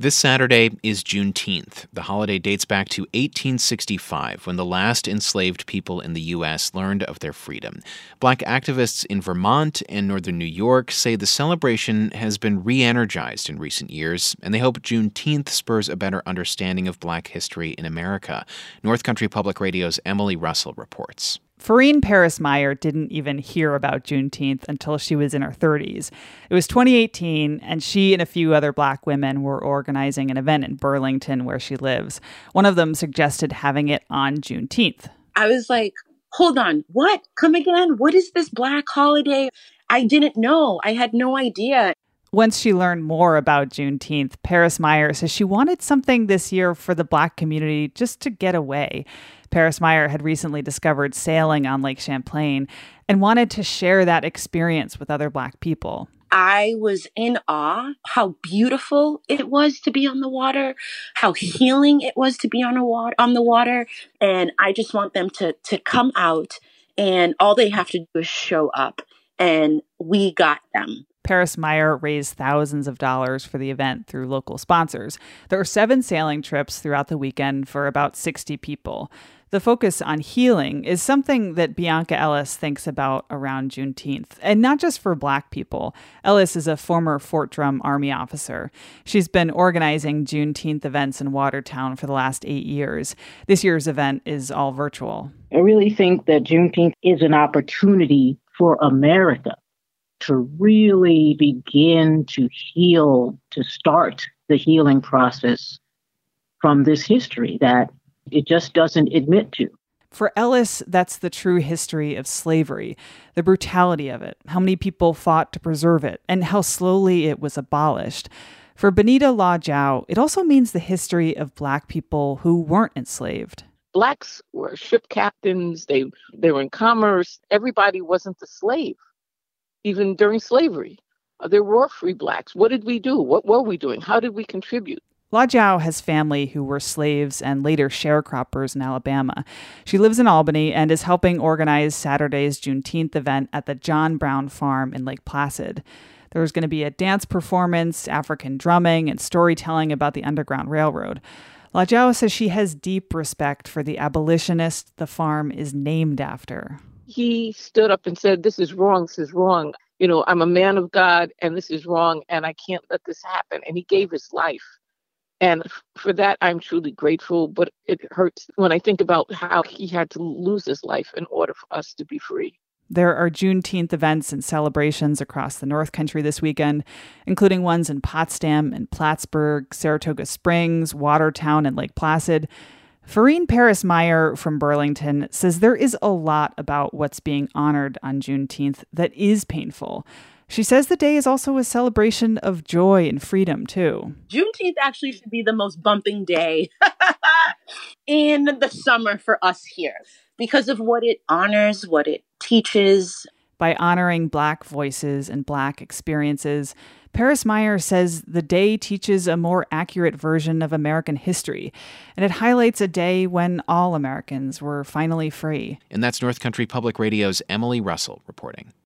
This Saturday is Juneteenth. The holiday dates back to 1865 when the last enslaved people in the U.S. learned of their freedom. Black activists in Vermont and northern New York say the celebration has been re energized in recent years, and they hope Juneteenth spurs a better understanding of black history in America. North Country Public Radio's Emily Russell reports. Farine Paris Meyer didn't even hear about Juneteenth until she was in her 30s. It was 2018, and she and a few other black women were organizing an event in Burlington where she lives. One of them suggested having it on Juneteenth. I was like, hold on, what? Come again? What is this black holiday? I didn't know. I had no idea. Once she learned more about Juneteenth, Paris Meyer says she wanted something this year for the black community just to get away. Paris Meyer had recently discovered sailing on Lake Champlain and wanted to share that experience with other black people. I was in awe how beautiful it was to be on the water, how healing it was to be on a water on the water, and I just want them to to come out and all they have to do is show up and we got them. Paris Meyer raised thousands of dollars for the event through local sponsors. There were seven sailing trips throughout the weekend for about 60 people. The focus on healing is something that Bianca Ellis thinks about around Juneteenth, and not just for Black people. Ellis is a former Fort Drum Army officer. She's been organizing Juneteenth events in Watertown for the last eight years. This year's event is all virtual. I really think that Juneteenth is an opportunity for America to really begin to heal, to start the healing process from this history that it just doesn't admit to. For Ellis, that's the true history of slavery, the brutality of it, how many people fought to preserve it, and how slowly it was abolished. For Benita La Jiao, it also means the history of black people who weren't enslaved. Blacks were ship captains, they, they were in commerce. Everybody wasn't a slave even during slavery. Uh, there were free blacks. What did we do? What were we doing? How did we contribute? La Jiao has family who were slaves and later sharecroppers in Alabama. She lives in Albany and is helping organize Saturday's Juneteenth event at the John Brown Farm in Lake Placid. There's going to be a dance performance, African drumming, and storytelling about the Underground Railroad. La Jiao says she has deep respect for the abolitionist the farm is named after he stood up and said, This is wrong, this is wrong. You know, I'm a man of God and this is wrong and I can't let this happen. And he gave his life. And for that, I'm truly grateful. But it hurts when I think about how he had to lose his life in order for us to be free. There are Juneteenth events and celebrations across the North Country this weekend, including ones in Potsdam and Plattsburgh, Saratoga Springs, Watertown, and Lake Placid. Farine Paris Meyer from Burlington says there is a lot about what's being honored on Juneteenth that is painful. She says the day is also a celebration of joy and freedom, too. Juneteenth actually should be the most bumping day in the summer for us here because of what it honors, what it teaches. By honoring Black voices and Black experiences, Paris Meyer says the day teaches a more accurate version of American history, and it highlights a day when all Americans were finally free. And that's North Country Public Radio's Emily Russell reporting.